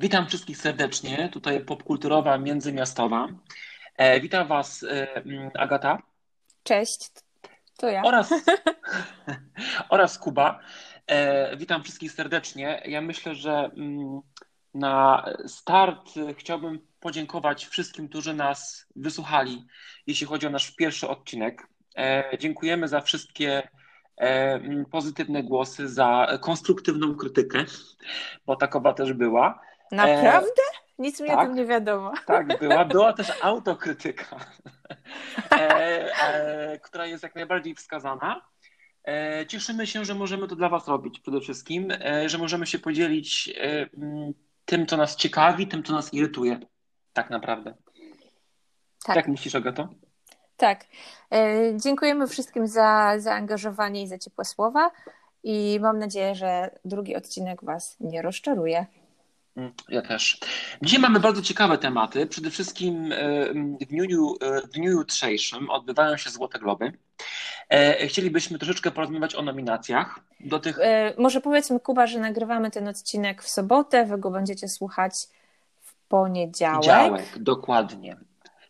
Witam wszystkich serdecznie. Tutaj popkulturowa międzymiastowa. E, witam Was, e, mm, Agata. Cześć, to ja. Oraz, oraz Kuba. E, witam wszystkich serdecznie. Ja myślę, że mm, na start chciałbym podziękować wszystkim, którzy nas wysłuchali, jeśli chodzi o nasz pierwszy odcinek. E, dziękujemy za wszystkie e, pozytywne głosy, za konstruktywną krytykę, bo takowa też była. Naprawdę? Nic mi tak, o tym nie wiadomo. Tak, była. Była też autokrytyka, która jest jak najbardziej wskazana. Cieszymy się, że możemy to dla Was robić przede wszystkim, że możemy się podzielić tym, co nas ciekawi, tym, co nas irytuje. Tak naprawdę. Tak. Jak myślisz, Agato? Tak. E, dziękujemy wszystkim za zaangażowanie i za ciepłe słowa. I mam nadzieję, że drugi odcinek Was nie rozczaruje. Ja też. Dzisiaj mamy bardzo ciekawe tematy. Przede wszystkim e, w dniu, e, w dniu jutrzejszym odbywają się Złote Globy. Chcielibyśmy troszeczkę porozmawiać o nominacjach. Do tych... Może powiedzmy, Kuba, że nagrywamy ten odcinek w sobotę, wy go będziecie słuchać w poniedziałek. Poniedziałek, dokładnie.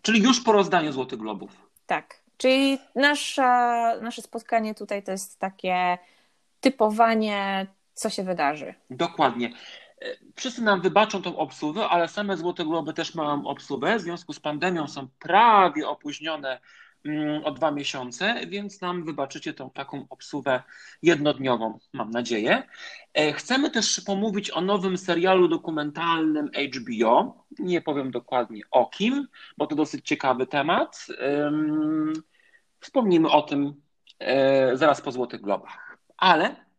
Czyli już po rozdaniu Złotych Globów. Tak. Czyli nasza, nasze spotkanie tutaj to jest takie typowanie, co się wydarzy. Dokładnie. Wszyscy nam wybaczą tą obsługę, ale same Złote Globy też mają obsługę. W związku z pandemią są prawie opóźnione mm, o dwa miesiące, więc nam wybaczycie tą taką obsługę jednodniową, mam nadzieję. E, chcemy też pomówić o nowym serialu dokumentalnym HBO. Nie powiem dokładnie o kim, bo to dosyć ciekawy temat. Wspomnimy o tym e, zaraz po Złotych Globach. Ale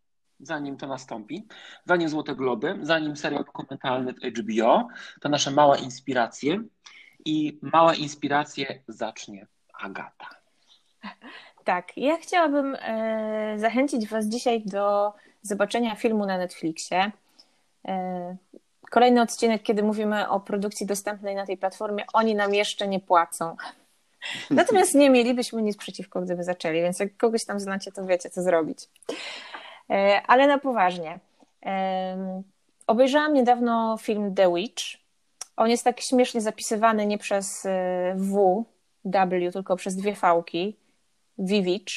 zanim to nastąpi, zanim Złote Globy, zanim serial dokumentalny w HBO, to nasze małe inspiracje. I małe inspiracje zacznie Agata. Tak, ja chciałabym e, zachęcić Was dzisiaj do zobaczenia filmu na Netflixie. E, kolejny odcinek, kiedy mówimy o produkcji dostępnej na tej platformie, oni nam jeszcze nie płacą. Natomiast nie mielibyśmy nic przeciwko, gdyby zaczęli, więc jak kogoś tam znacie, to wiecie, co zrobić. E, ale na poważnie. Obejrzałam niedawno film The Witch. On jest tak śmiesznie zapisywany nie przez W, W, tylko przez dwie fałki. Vivitch.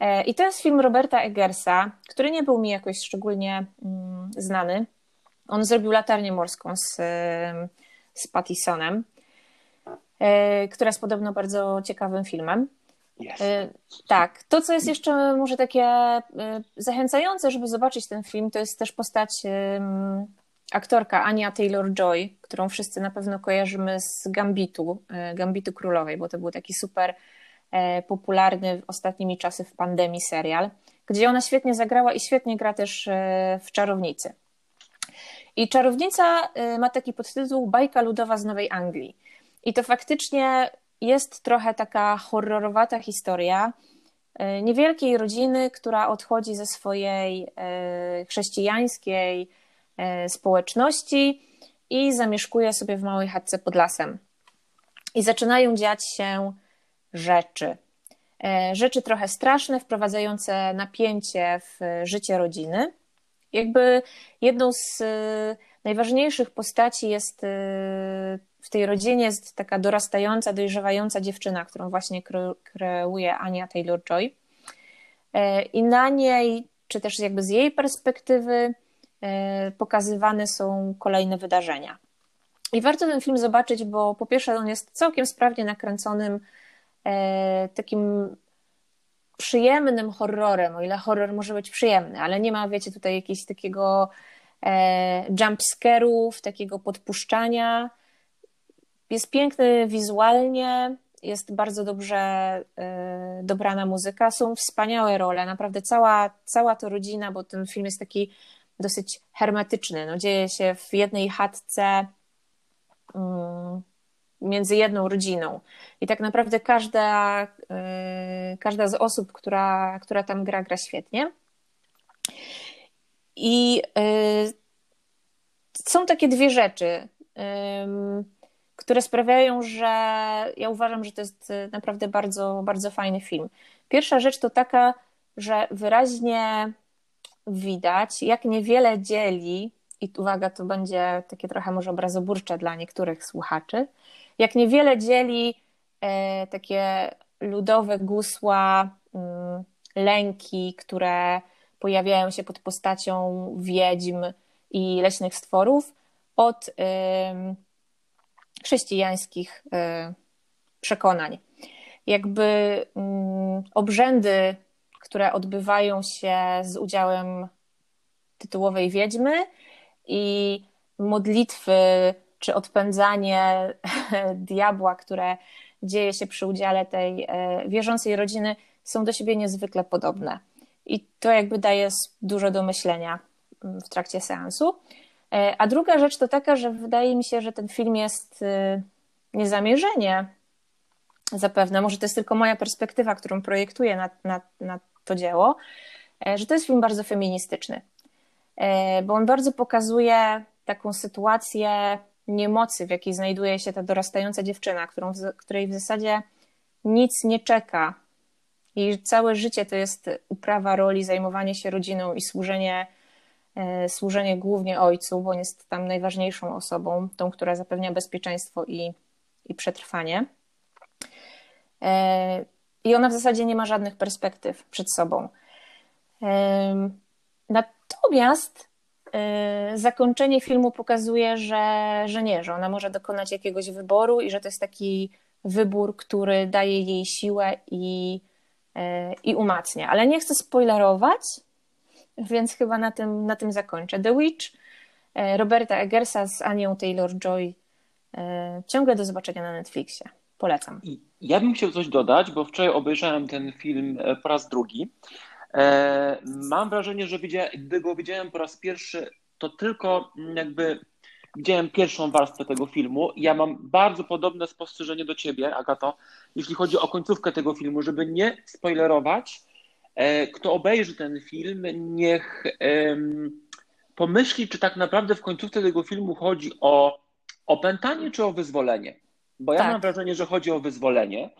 E, I to jest film Roberta Eggersa, który nie był mi jakoś szczególnie mm, znany. On zrobił latarnię morską z, z Pattisonem, e, która jest podobno bardzo ciekawym filmem. E, tak, to co jest jeszcze może takie zachęcające, żeby zobaczyć ten film, to jest też postać aktorka Ania Taylor-Joy, którą wszyscy na pewno kojarzymy z Gambitu, Gambitu Królowej, bo to był taki super E, popularny ostatnimi czasy w pandemii serial, gdzie ona świetnie zagrała i świetnie gra też e, w Czarownicy. I Czarownica ma taki podtytuł Bajka ludowa z Nowej Anglii. I to faktycznie jest trochę taka horrorowata historia niewielkiej rodziny, która odchodzi ze swojej chrześcijańskiej społeczności i zamieszkuje sobie w małej chatce pod lasem. I zaczynają dziać się rzeczy. E, rzeczy trochę straszne, wprowadzające napięcie w życie rodziny. Jakby jedną z e, najważniejszych postaci jest e, w tej rodzinie jest taka dorastająca, dojrzewająca dziewczyna, którą właśnie kreuje Ania Taylor-Joy. I na niej, czy też jakby z jej perspektywy, pokazywane są kolejne wydarzenia. I warto ten film zobaczyć, bo po pierwsze on jest całkiem sprawnie nakręconym E, takim przyjemnym horrorem, o ile horror może być przyjemny, ale nie ma, wiecie, tutaj jakiegoś takiego e, jumpscare'ów, takiego podpuszczania. Jest piękny wizualnie, jest bardzo dobrze e, dobrana muzyka, są wspaniałe role, naprawdę cała, cała to rodzina, bo ten film jest taki dosyć hermetyczny, no, dzieje się w jednej chatce, mm, między jedną rodziną. I tak naprawdę każda, y, każda z osób, która, która tam gra, gra świetnie. I y, są takie dwie rzeczy, które sprawiają, że ja uważam, że to jest naprawdę bardzo, bardzo fajny film. Pierwsza rzecz to taka, że wyraźnie widać, jak niewiele dzieli i uwaga, to będzie takie trochę może obrazoburcze dla niektórych słuchaczy, jak niewiele dzieli e, takie ludowe gusła, mm, lęki, które pojawiają się pod postacią wiedźm i leśnych stworów od chrześcijańskich y, przekonań. Jakby y, obrzędy, które odbywają się z udziałem tytułowej wiedźmy i modlitwy czy odpędzanie diabła, które dzieje się przy udziale tej e, wierzącej rodziny, są do siebie niezwykle podobne. I to jakby daje dużo do myślenia mm, w trakcie seansu. E, a druga rzecz to taka, że wydaje mi się, że ten film jest y, niezamierzenie zapewne, może to jest tylko moja perspektywa, którą projektuję na, na, na to dzieło, e, że to jest film bardzo feministyczny, e, bo on bardzo pokazuje taką sytuację niemocy, w jakiej znajduje się ta dorastająca dziewczyna, którą, której w zasadzie nic nie czeka. I całe życie to jest uprawa roli, zajmowanie się rodziną i służenie, służenie głównie ojcu, bo on jest tam najważniejszą osobą, tą, która zapewnia bezpieczeństwo i, i przetrwanie. E, I ona w zasadzie nie ma żadnych perspektyw przed sobą. E, natomiast zakończenie filmu pokazuje, że, że nie, że ona może dokonać jakiegoś wyboru i że to jest taki wybór, który daje jej siłę i, i umacnia. Ale nie chcę spoilerować, więc chyba na tym, na tym zakończę. The Witch Roberta Eggersa z Anią Taylor-Joy ciągle do zobaczenia na Netflixie. Polecam. Ja bym chciał coś dodać, bo wczoraj obejrzałem ten film e, po raz drugi. E, mam wrażenie, że gdy go widziałem po raz pierwszy, to tylko jakby widziałem pierwszą warstwę tego filmu. Ja mam bardzo podobne spostrzeżenie do ciebie, Agato, jeśli chodzi o końcówkę tego filmu, żeby nie spoilerować. E, kto obejrzy ten film, niech pomyśli, czy tak naprawdę w końcówce tego filmu chodzi o opętanie czy o wyzwolenie. Bo ja tak. mam wrażenie, że chodzi o wyzwolenie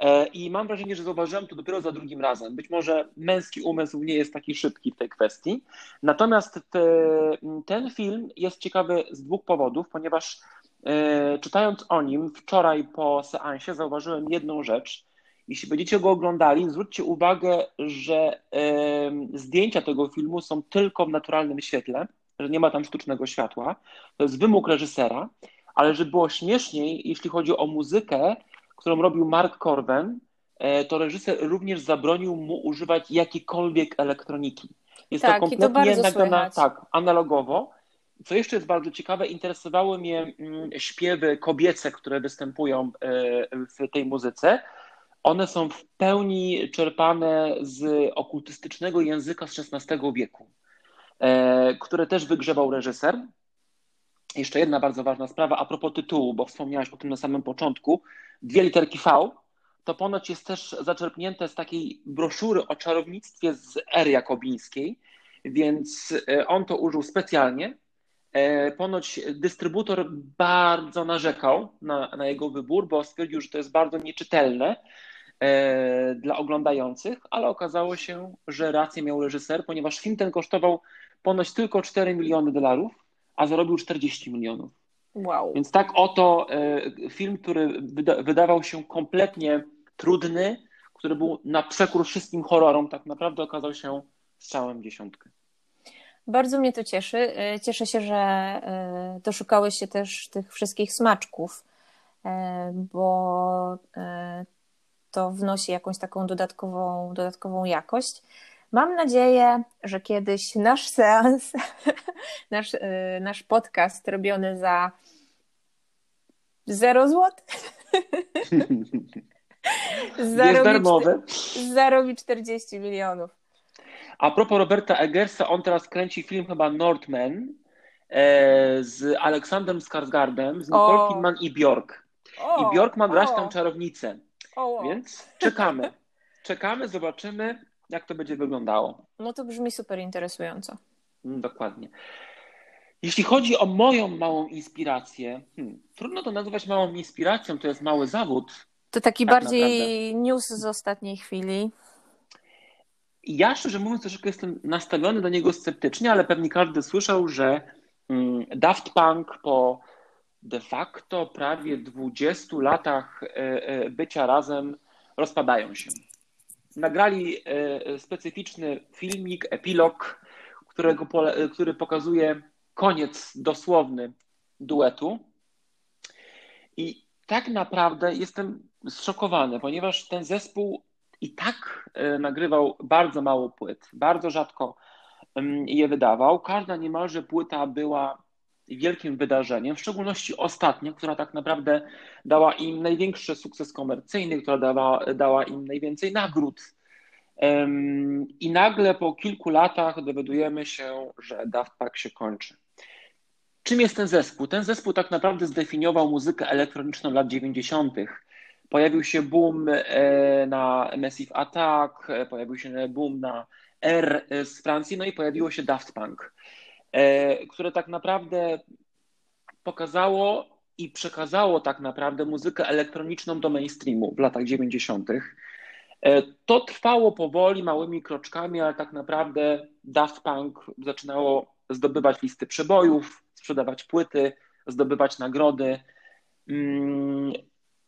e, i mam wrażenie, że zauważyłem to dopiero za drugim razem. Być może męski umysł nie jest taki szybki w tej kwestii. Natomiast te, ten film jest ciekawy z dwóch powodów, ponieważ e, czytając o nim wczoraj po seansie zauważyłem jedną rzecz. Jeśli będziecie go oglądali, zwróćcie uwagę, że zdjęcia tego filmu są tylko w naturalnym świetle, że nie ma tam sztucznego światła. To jest wymóg reżysera ale żeby było śmieszniej, jeśli chodzi o muzykę, którą robił Mark Corben, e, to reżyser również zabronił mu używać jakiejkolwiek elektroniki. Jest tak, to kompletnie to nagrana tak, analogowo. Co jeszcze jest bardzo ciekawe, interesowały mnie mm, śpiewy kobiece, które występują e, w tej muzyce. One są w pełni czerpane z okultystycznego języka z XVI wieku, e, które też wygrzebał reżyser. Jeszcze jedna bardzo ważna sprawa a propos tytułu, bo wspomniałeś o tym na samym początku. Dwie literki V to ponoć jest też zaczerpnięte z takiej broszury o czarownictwie z ery jakobińskiej, więc e, on to użył specjalnie. E, ponoć dystrybutor bardzo narzekał na, na jego wybór, bo stwierdził, że to jest bardzo nieczytelne e, dla oglądających, ale okazało się, że rację miał reżyser, ponieważ film ten kosztował ponoć tylko 4 miliony dolarów a zarobił 40 milionów. Wow. Więc tak oto e, film, który wyda wydawał się kompletnie trudny, który był na przekór wszystkim horrorom, tak naprawdę okazał się strzałem dziesiątkę. Bardzo mnie to cieszy. E, cieszę się, że e, doszukałeś się też tych wszystkich smaczków, bo to wnosi jakąś taką dodatkową, dodatkową jakość. Mam nadzieję, że kiedyś nasz seans, nasz, y, nasz podcast robiony za 0 zł zarobi, darmowy. zarobi 40 milionów. A propos Roberta Eggersa, on teraz kręci film chyba Northman e, z Aleksandrem Skarsgardem, z Nicole Kidman i Bjork. I Bjork ma grać tam czarownicę. O, Więc czekamy. Czekamy, zobaczymy jak to będzie wyglądało. No to brzmi super interesująco. Mm, dokładnie. Jeśli chodzi o moją małą inspirację, hmm, trudno to nazwać małą inspiracją, to jest mały zawód. To taki tak bardziej naprawdę. news z ostatniej chwili. Ja szczerze mówiąc troszeczkę jestem nastawiony do niego sceptycznie, ale pewnie każdy słyszał, że mm, Daft Punk po de facto prawie 20 latach bycia razem rozpadają się. Nagrali specyficzny filmik, epilog, którego, który pokazuje koniec dosłowny duetu. I tak naprawdę jestem zszokowany, ponieważ ten zespół i tak e, nagrywał bardzo mało płyt, bardzo rzadko je wydawał. Każda niemalże płyta była wielkim wydarzeniem, w szczególności ostatnia, która tak naprawdę dała im największy sukces komercyjny, która dała, dała im najwięcej nagród. I nagle po kilku latach dowiadujemy się, że Daft Punk się kończy. Czym jest ten zespół? Ten zespół tak naprawdę zdefiniował muzykę elektroniczną lat 90. Pojawił się boom e, na Massive Attack, e, pojawił się boom na R z Francji, no i pojawiło się Daft Punk, e, które tak naprawdę pokazało i przekazało tak naprawdę muzykę elektroniczną do mainstreamu w latach 90. To trwało powoli, małymi kroczkami, ale tak naprawdę Daft Punk zaczynało zdobywać listy przebojów, sprzedawać płyty, zdobywać nagrody.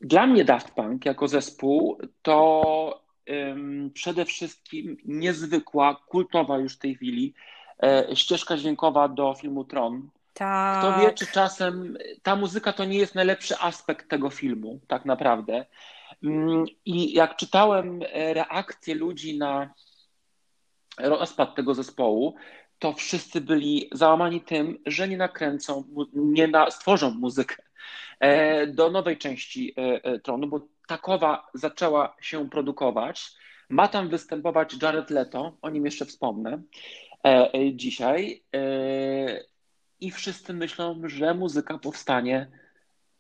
Dla mnie Daft Punk jako zespół to przede wszystkim niezwykła, kultowa już w tej chwili e, ścieżka dźwiękowa do filmu Tron. Tak. Kto wie, czy czasem ta muzyka to nie jest najlepszy aspekt tego filmu, tak naprawdę. Mm, I jak czytałem e, reakcje ludzi na rozpad tego zespołu, to wszyscy byli załamani tym, że nie nakręcą, nie na, stworzą muzykę do nowej części e, e, Tronu, bo takowa zaczęła się produkować. Ma tam występować Jared Leto, o nim jeszcze wspomnę dzisiaj. I wszyscy myślą, że muzyka powstanie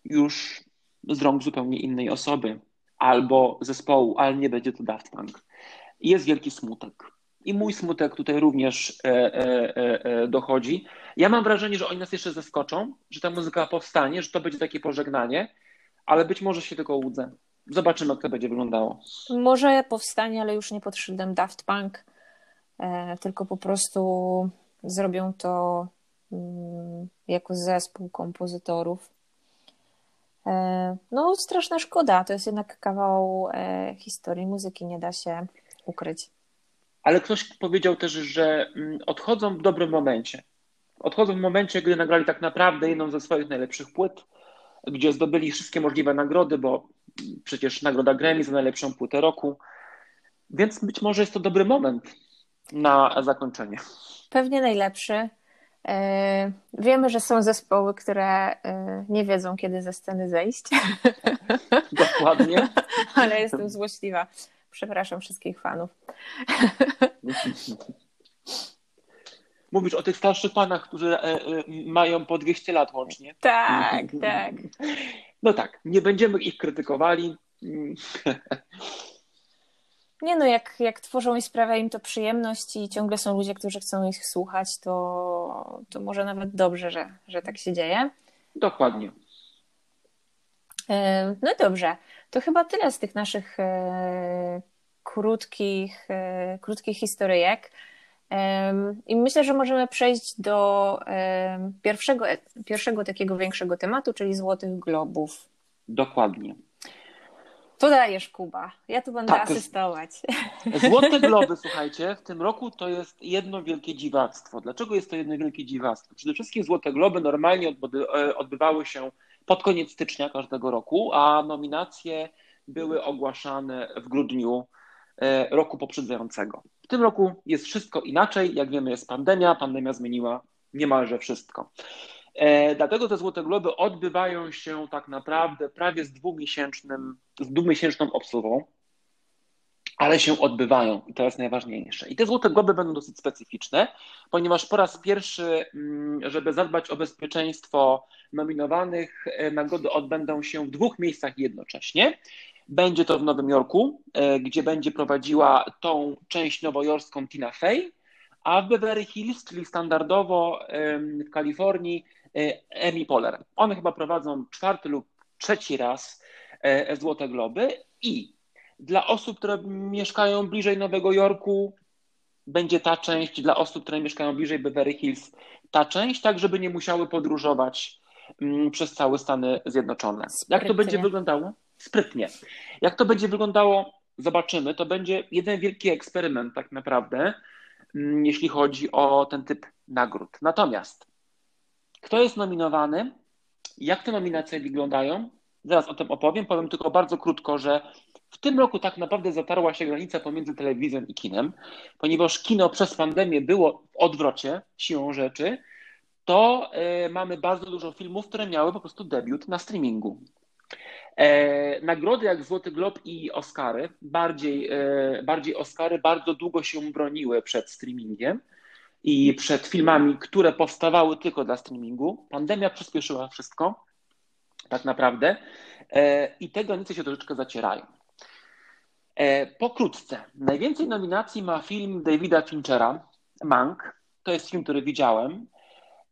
już z rąk zupełnie innej osoby albo zespołu, ale nie będzie to Daft Punk. Jest wielki smutek. I mój smutek tutaj również e, e, e, dochodzi. Ja mam wrażenie, że oni nas jeszcze zaskoczą, że ta muzyka powstanie, że to będzie takie pożegnanie, ale być może się tylko łudzę. Zobaczymy, jak to będzie wyglądało. Może powstanie, ale już nie pod szyldem Daft Punk, tylko po prostu zrobią to mm, jako zespół kompozytorów. No, straszna szkoda. To jest jednak kawał historii muzyki, nie da się ukryć ale ktoś powiedział też, że mm, odchodzą w dobrym momencie. Odchodzą w momencie, gdy nagrali tak naprawdę jedną ze swoich najlepszych płyt, gdzie zdobyli wszystkie możliwe nagrody, bo przecież nagroda Grammy za najlepszą płytę roku. Więc być może jest to dobry moment na zakończenie. Pewnie najlepszy. E, wiemy, że są zespoły, które e, nie wiedzą, kiedy ze sceny zejść. Dokładnie. Ale jestem złośliwa. Przepraszam wszystkich fanów. Mówisz o tych starszych panach, którzy e, e, mają po 200 lat łącznie. Tak, tak. No tak, nie będziemy ich krytykowali. Nie no, jak, jak tworzą i sprawia im to przyjemność i ciągle są ludzie, którzy chcą ich słuchać, to, to może nawet dobrze, że, że tak się dzieje. Dokładnie. E, no dobrze. To chyba tyle z tych naszych e, krótkich, e, krótkich historyjek. I myślę, że możemy przejść do pierwszego, pierwszego takiego większego tematu, czyli Złotych Globów. Dokładnie. To dajesz, Kuba. Ja tu będę tak, asystować. Złote Globy, słuchajcie, w tym roku to jest jedno wielkie dziwactwo. Dlaczego jest to jedno wielkie dziwactwo? Przede wszystkim Złote Globy normalnie odbywały się pod koniec stycznia każdego roku, a nominacje były ogłaszane w grudniu e, roku poprzedzającego. W tym roku jest wszystko inaczej. Jak wiemy, jest pandemia. Pandemia zmieniła niemalże wszystko. E, dlatego te Złote Globy odbywają się tak naprawdę prawie z dwumiesięcznym, z dwumiesięczną obsługą ale się odbywają i to jest najważniejsze. I te złote globy będą dosyć specyficzne, ponieważ po raz pierwszy, mm, żeby zadbać o bezpieczeństwo nominowanych, e, nagrody odbędą się w dwóch miejscach jednocześnie. Będzie to w Nowym Jorku, e, gdzie będzie prowadziła tą część nowojorską Tina Fey, a w Beverly Hills, czyli standardowo w Kalifornii, Emi Poller. One chyba prowadzą czwarty lub trzeci raz e, Złote Globy i dla osób, które mieszkają bliżej Nowego Jorku, będzie ta część dla osób, które mieszkają bliżej Beverly Hills, ta część, tak żeby nie musiały podróżować mm, przez całe Stany Zjednoczone. Sprytnie. Jak to będzie wyglądało? Sprytnie. Jak to będzie wyglądało, zobaczymy. To będzie jeden wielki eksperyment tak naprawdę, mm, jeśli chodzi o ten typ nagród. Natomiast kto jest nominowany? Jak te nominacje wyglądają? Zaraz o tym opowiem. Powiem tylko bardzo krótko, że w tym roku tak naprawdę zatarła się granica pomiędzy telewizją i kinem, ponieważ kino przez pandemię było w odwrocie siłą rzeczy, to y, mamy bardzo dużo filmów, które miały po prostu debiut na streamingu. E, nagrody jak Złoty Glob i Oscary, bardziej, e, bardziej Oscary bardzo długo się broniły przed streamingiem i przed filmami, które powstawały tylko dla streamingu. Pandemia przyspieszyła wszystko, tak naprawdę, e, i te granice się troszeczkę zacierają. E, pokrótce. Najwięcej nominacji ma film Davida Finchera, Mank. To jest film, który widziałem.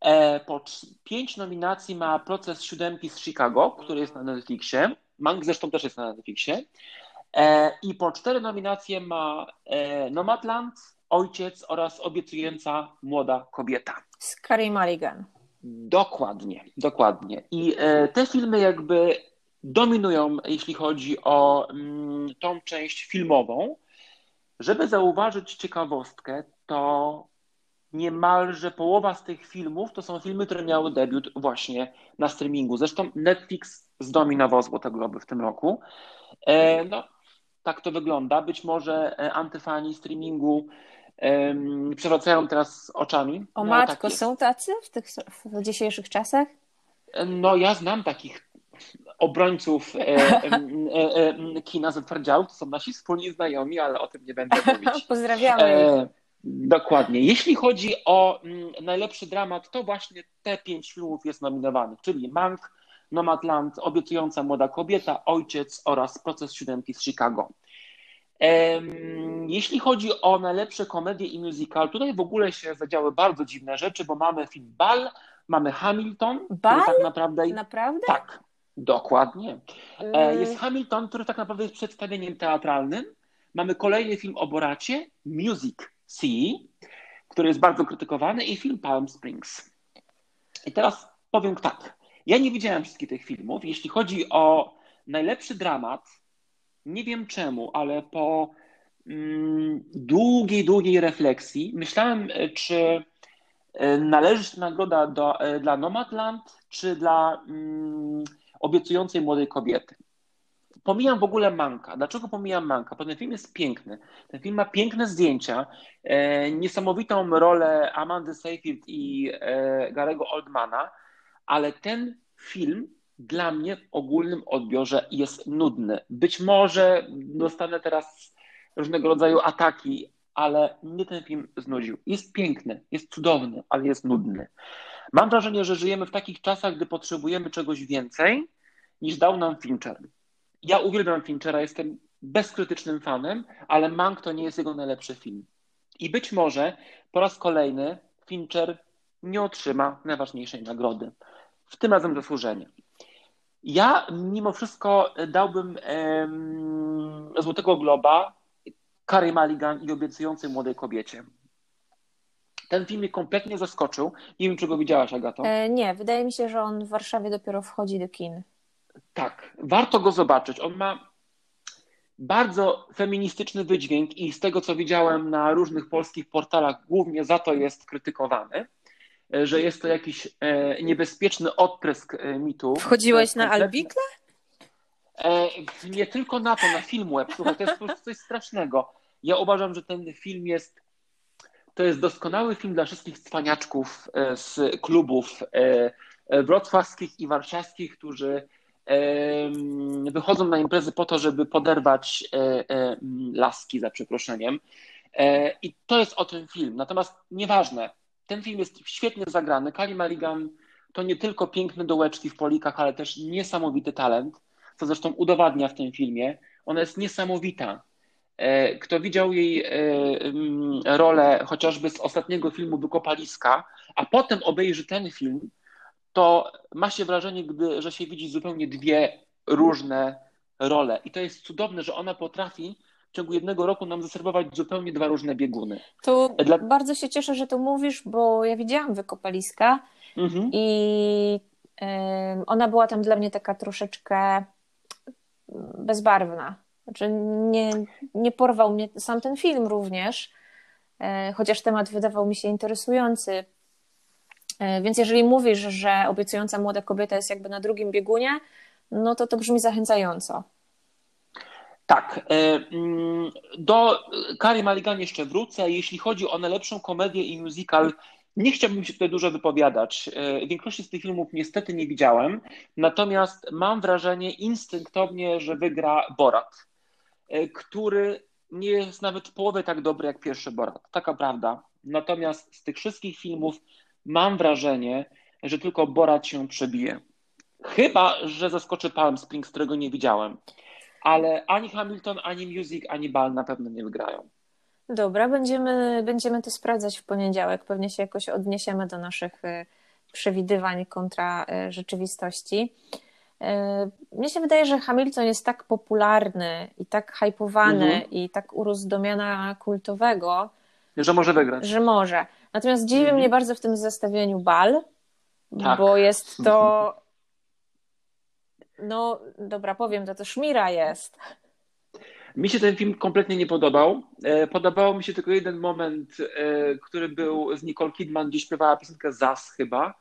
E, po pięć nominacji ma Proces Siódemki z Chicago, który jest na Netflixie. Mank zresztą też jest na Netflixie. E, I po cztery nominacje ma Nomadland, Ojciec oraz Obiecująca Młoda Kobieta. Z Carey Mulligan. Dokładnie, dokładnie. I te filmy jakby dominują, jeśli chodzi o mm, tą część filmową. Żeby zauważyć ciekawostkę, to niemalże połowa z tych filmów to są filmy, które miały debiut właśnie na streamingu. Zresztą Netflix zdominował Złote Globy w tym roku. E, no, tak to wygląda. Być może e, antyfani streamingu um, przewracają teraz oczami. O no, matko, tak są tacy w tych w dzisiejszych czasach? No ja znam takich obrońców e, e, e, kina zatwardział, to są nasi wspólni znajomi, ale o tym nie będę mówić. Pozdrawiamy. E, dokładnie. Jeśli chodzi o mm, najlepszy dramat, to właśnie te pięć filmów jest nominowanych, czyli Mank, Nomadland, Obiecująca Młoda Kobieta, Ojciec oraz Proces Siódemki z Chicago. Jeśli chodzi o najlepsze komedie i musical, tutaj w ogóle się zadziały bardzo dziwne rzeczy, bo mamy film Ball, mamy Hamilton, Ball? tak naprawdę... Naprawdę? Tak, Dokładnie. E, jest Hamilton, który tak naprawdę jest przedstawieniem teatralnym. Mamy kolejny film o Boracie, Music Sea, który jest bardzo krytykowany i film Palm Springs. I teraz powiem tak. Ja nie widziałem wszystkich tych filmów. Jeśli chodzi o najlepszy dramat, nie wiem czemu, ale po mm, długiej, długiej refleksji myślałem, e, czy e, należy nagroda do, dla Nomadland, czy dla mm, obiecującej młodej kobiety. Pomijam w ogóle Manka. Dlaczego pomijam Manka? Bo ten film jest piękny. Ten film ma piękne zdjęcia, e, niesamowitą rolę Amandy Seyfield i e, Garego Oldmana, ale ten film dla mnie w ogólnym odbiorze jest nudny. Być może dostanę teraz różnego rodzaju ataki, ale mnie ten film znudził. Jest piękny, jest cudowny, ale jest nudny. Mam wrażenie, że żyjemy w takich czasach, gdy potrzebujemy czegoś więcej niż dał nam Fincher. Ja uwielbiam Finchera, jestem bezkrytycznym fanem, ale Mank to nie jest jego najlepszy film. I być może po raz kolejny Fincher nie otrzyma najważniejszej nagrody. W tym razem zasłużenie. Ja mimo wszystko dałbym em, Złotego Globa Carey Mulligan i obiecującej młodej kobiecie. Ten film mnie kompletnie zaskoczył. Nie wiem, czy go widziałaś, Agato. E, nie, wydaje mi się, że on w Warszawie dopiero wchodzi do kin. Tak, warto go zobaczyć. On ma bardzo feministyczny wydźwięk i z tego, co widziałem na różnych polskich portalach, głównie za to jest krytykowany, e, że jest to jakiś e, niebezpieczny odprysk e, mitu. Wchodziłeś na Albikle? Nie tylko na to, na film web. Słuchaj, to jest po prostu coś strasznego. Ja uważam, że ten film jest to jest doskonały film dla wszystkich cwaniaczków z klubów wrocławskich i warszawskich, którzy wychodzą na imprezy po to, żeby poderwać e, e, laski, za przeproszeniem. E, I to jest o tym film. Natomiast nieważne, ten film jest świetnie zagrany. Kali Maligan to nie tylko piękne dołeczki w polikach, ale też niesamowity talent, co zresztą udowadnia w tym filmie. Ona jest niesamowita. Kto widział jej rolę chociażby z ostatniego filmu Wykopaliska, a potem obejrzy ten film, to ma się wrażenie, gdy, że się widzi zupełnie dwie różne role. I to jest cudowne, że ona potrafi w ciągu jednego roku nam zaserwować zupełnie dwa różne bieguny. To Dla... bardzo się cieszę, że to mówisz, bo ja widziałam wykopaliska mhm. i ona była tam dla mnie taka troszeczkę bezbarwna. Znaczy nie, nie porwał mnie sam ten film również, e, chociaż temat wydawał mi się interesujący. E, więc jeżeli mówisz, że obiecująca młoda kobieta jest jakby na drugim biegunie, no to to brzmi zachęcająco. Tak. E, mm, do Kary Maligan jeszcze wrócę. Jeśli chodzi o najlepszą komedię i musical, nie chciałbym się tutaj dużo wypowiadać. Większości z tych filmów niestety nie widziałem, natomiast mam wrażenie instynktownie, że wygra Borat, który nie jest nawet połowy tak dobry jak pierwszy Borat. Taka prawda. Natomiast z tych wszystkich filmów mam wrażenie, że tylko Borat się przebije. Chyba, że zaskoczy Palm Springs, którego nie widziałem. Ale ani Hamilton, ani Music, ani Ball na pewno nie wygrają. Dobra, będziemy, będziemy to sprawdzać w poniedziałek. Pewnie się jakoś odniesiemy do naszych y, przewidywań kontra y, rzeczywistości. Y, mnie się wydaje, że Hamilton jest tak popularny i tak hypowany mhm. i tak urósł do miana kultowego, że może wygrać. Że może. Natomiast dziwi mhm. mnie bardzo w tym zestawieniu bal, tak. bo jest to. No, dobra, powiem to, to szmira jest. Mi się ten film kompletnie nie podobał. E, podobało mi się tylko jeden moment, e, który był z Nicole Kidman, gdzie śpiewała piosenkę Zas chyba.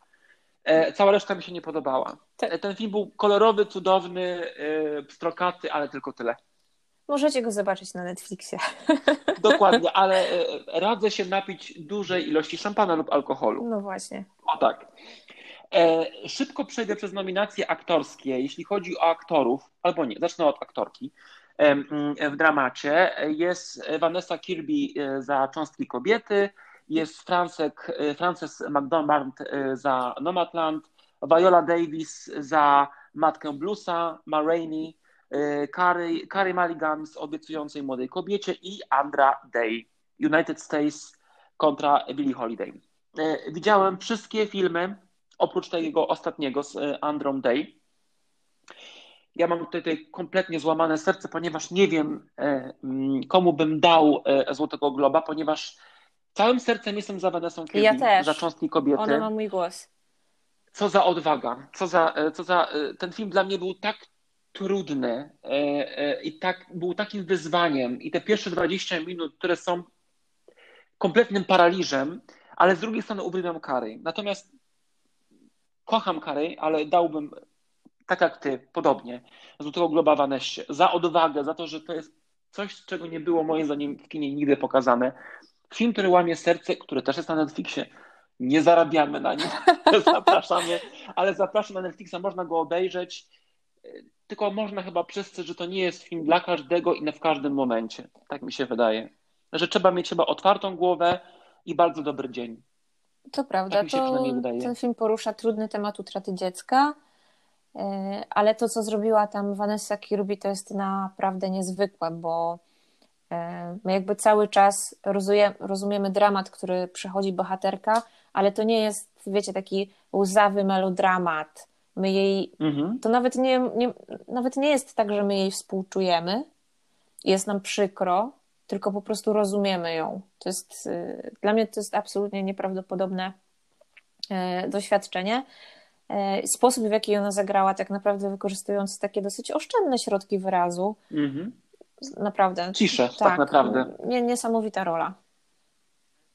E, cała reszta mi się nie podobała. Ten film był kolorowy, cudowny, pstrokaty, ale tylko tyle. Możecie go zobaczyć na Netflixie. Dokładnie, ale radzę się napić dużej ilości szampana lub alkoholu. No właśnie. O tak. Szybko przejdę przez nominacje aktorskie. Jeśli chodzi o aktorów, albo nie, zacznę od aktorki w dramacie. Jest Vanessa Kirby e, za Cząstki Kobiety, jest Francek, e, Frances e, za Nomadland, Viola Davis za Matkę Bluesa, Ma Rainey, Carrie, Mulligan z Obiecującej Młodej Kobiecie i Andra Day, United States kontra Billie Holiday. Widziałem wszystkie filmy, oprócz tego ostatniego z Andrą Day ja mam tutaj kompletnie złamane serce, ponieważ nie wiem, e, mm, komu bym dał e, Złotego Globa, ponieważ całym sercem jestem za Vanessą Kirby, ja też. za Cząstki Kobiety. Ona ma mój głos. Co za odwaga, co za, e, co za... Ten film dla mnie był tak trudny i tak, był takim wyzwaniem i te pierwsze 20 minut, które są kompletnym paraliżem, ale z drugiej strony uwielbiam Kary. Natomiast kocham Kary, ale dałbym tak jak ty, podobnie, Złotego Globa Vanessie, za odwagę, za to, że to jest coś, czego nie było moim zdaniem w kinie nigdy pokazane. Film, który łamie serce, który też jest na Netflixie. Nie zarabiamy na nim, zapraszamy, ale zapraszam na Netflixa, można go obejrzeć. Tylko można chyba przestrzec, że to nie jest film dla każdego i w każdym momencie. Tak mi się wydaje. Że trzeba mieć chyba otwartą głowę i bardzo dobry dzień. To prawda. Tak to, ten film porusza trudny temat utraty dziecka E, ale to, co zrobiła tam Vanessa Kirby, to jest naprawdę niezwykłe, bo my jakby cały czas rozumie, rozumiemy dramat, który przechodzi bohaterka, ale to nie jest, wiecie, taki łzawy melodramat. My jej, mhm. to nawet nie, nie, nawet nie jest tak, że my jej współczujemy, jest nam przykro, tylko po prostu rozumiemy ją. To jest, e, dla mnie to jest absolutnie nieprawdopodobne doświadczenie. E, sposób, w jaki ona zagrała, tak naprawdę wykorzystując takie dosyć oszczędne środki wyrazu. Mhm. Naprawdę. Ciszę, tak, tak naprawdę. Niesamowita rola.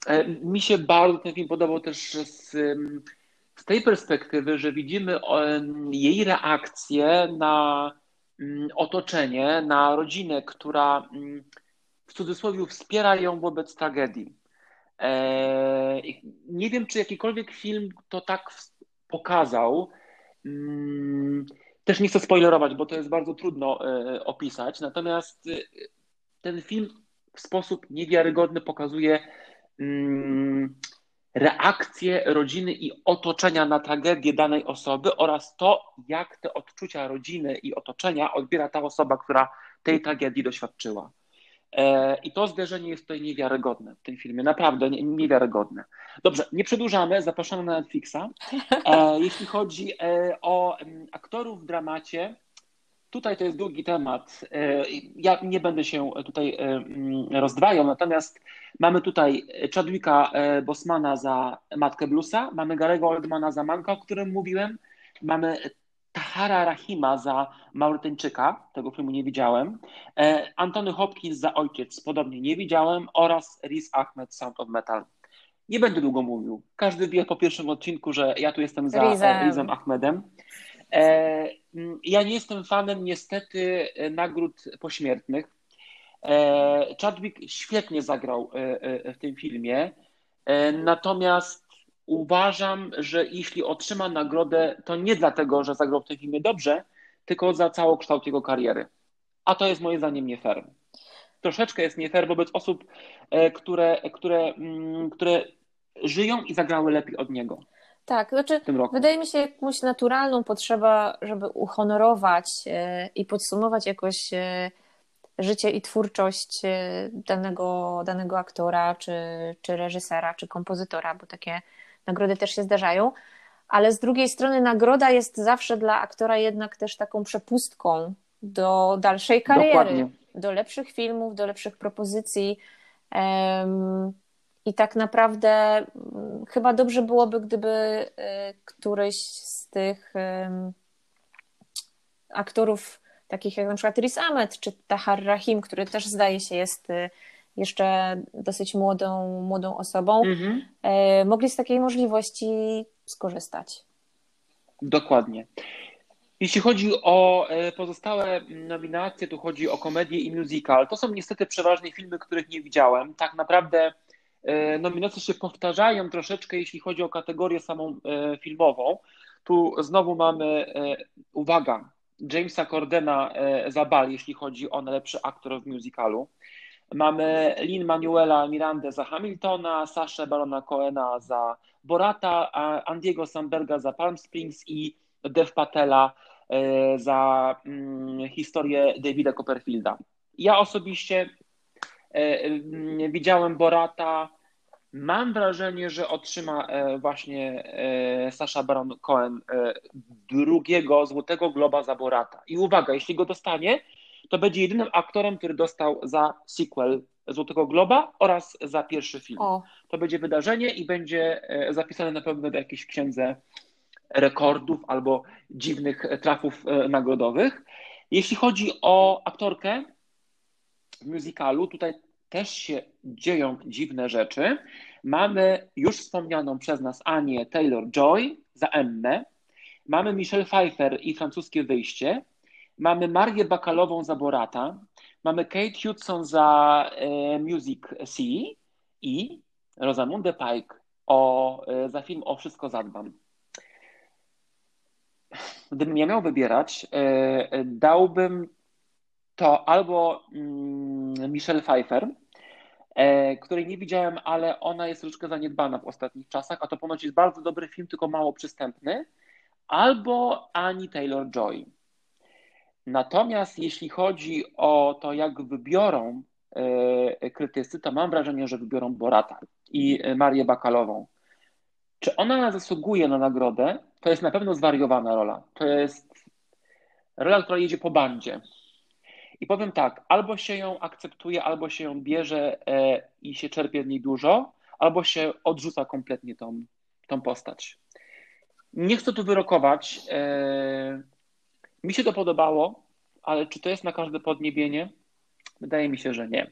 E, mi się bardzo ten film podobał też z, z tej perspektywy, że widzimy jej reakcję na mm, otoczenie, na rodzinę, która mm, w cudzysłowie wspiera ją wobec tragedii. E, nie wiem, czy jakikolwiek film to tak pokazał. Też nie chcę spoilerować, bo to jest bardzo trudno e, opisać. Natomiast e, ten film w sposób niewiarygodny pokazuje mm, reakcję rodziny i otoczenia na tragedię danej osoby oraz to, jak te odczucia rodziny i otoczenia odbiera ta osoba, która tej tragedii doświadczyła. E, I to zderzenie jest tutaj niewiarygodne w tym filmie, naprawdę niewiarygodne. Dobrze, nie przedłużamy, zapraszamy na Netflixa. E, jeśli chodzi e, o aktorów w dramacie, Tutaj to jest długi temat. Ja nie będę się tutaj mm, rozdwajał, natomiast mamy tutaj Chadwicka Bosmana za Matkę Bluesa, mamy Garego Oldmana za Manka, o którym mówiłem, mamy Tahara Rahima za Maurytańczyka, tego filmu nie widziałem, Antony Hopkins za Ojciec, podobnie nie widziałem, oraz Riz Ahmed Sound of Metal. Nie będę długo mówił. Każdy wie po pierwszym odcinku, że ja tu jestem za Rizem, Rizem Ahmedem. E, ja nie jestem fanem niestety nagród pośmiertnych. E, Chadwick świetnie zagrał e, w tym filmie, natomiast uważam, że jeśli otrzyma nagrodę, to nie dlatego, że zagrał w tym filmie dobrze, tylko za całokształt jego kariery. A to jest moim zdaniem nie fair. Troszeczkę jest nie fair wobec osób, które, które, które żyją i zagrały lepiej od niego. Tak, znaczy wydaje mi się jakąś naturalną potrzeba, żeby uhonorować e, i podsumować jakoś e, życie i twórczość e, danego, danego aktora, czy, czy reżysera, czy kompozytora, bo takie nagrody też się zdarzają. Ale z drugiej strony nagroda jest zawsze dla aktora jednak też taką przepustką do dalszej kariery, Dokładnie. do lepszych filmów, do lepszych propozycji. I tak naprawdę mm, chyba dobrze byłoby, gdyby y, któryś z tych aktorów, takich jak na przykład Riz Ahmed czy Tahar Rahim, który też zdaje się jest y, jeszcze dosyć młodą, młodą osobą, mhm. Y, mogli z takiej możliwości skorzystać. Dokładnie. Jeśli chodzi o e, pozostałe nominacje, tu chodzi o komedię i musical. To są niestety przeważnie filmy, których nie widziałem. Tak naprawdę E, nominacje się powtarzają troszeczkę, jeśli chodzi o kategorię samą e, filmową. Tu znowu mamy, e, uwaga, Jamesa Cordena za Bal, jeśli chodzi o najlepszy aktor w musicalu. Mamy Lin Manuela Mirandę za Hamiltona, Saszę Barona Coena za Borata, Andiego Samberga za Palm Springs i Dev Patela za mm, historię Davida Copperfielda. Ja osobiście E, widziałem Borata. Mam wrażenie, że otrzyma e, właśnie e, Sasha Baron Cohen drugiego Złotego Globa za Borata. I uwaga, jeśli go dostanie, to będzie jedynym aktorem, który dostał za sequel Złotego Globa oraz za pierwszy film. O. To będzie wydarzenie i będzie zapisane na pewno do jakiejś księdze rekordów albo dziwnych trafów nagrodowych. Jeśli chodzi o aktorkę, w musicalu. Tutaj też się dzieją dziwne rzeczy. Mamy już wspomnianą przez nas Anię Taylor-Joy za Emmę. Mamy Michelle Pfeiffer i francuskie wyjście. Mamy Marię Bakalową za Borata. Mamy Kate Hudson za e, Music C i Rosamundę Pike o, e, za film O Wszystko Zadbam. Gdybym ja miał wybierać, e, dałbym to albo mm, Michelle Pfeiffer, której nie widziałem, ale ona jest troszeczkę zaniedbana w ostatnich czasach, a to ponoć jest bardzo dobry film, tylko mało przystępny, albo Annie Taylor-Joy. Natomiast jeśli chodzi o to, jak wybiorą e, krytycy, to mam wrażenie, że wybiorą Borata i Marię Bakalową. Czy ona zasługuje na nagrodę? To jest na pewno zwariowana rola. To jest rola, która jedzie po bandzie. I powiem tak, albo się ją akceptuje, albo się ją bierze e, i się czerpie z niej dużo, albo się odrzuca kompletnie tą, tą postać. Nie chcę tu wyrokować. Mi się to podobało, ale czy to jest na każde podniebienie? Wydaje mi się, że nie.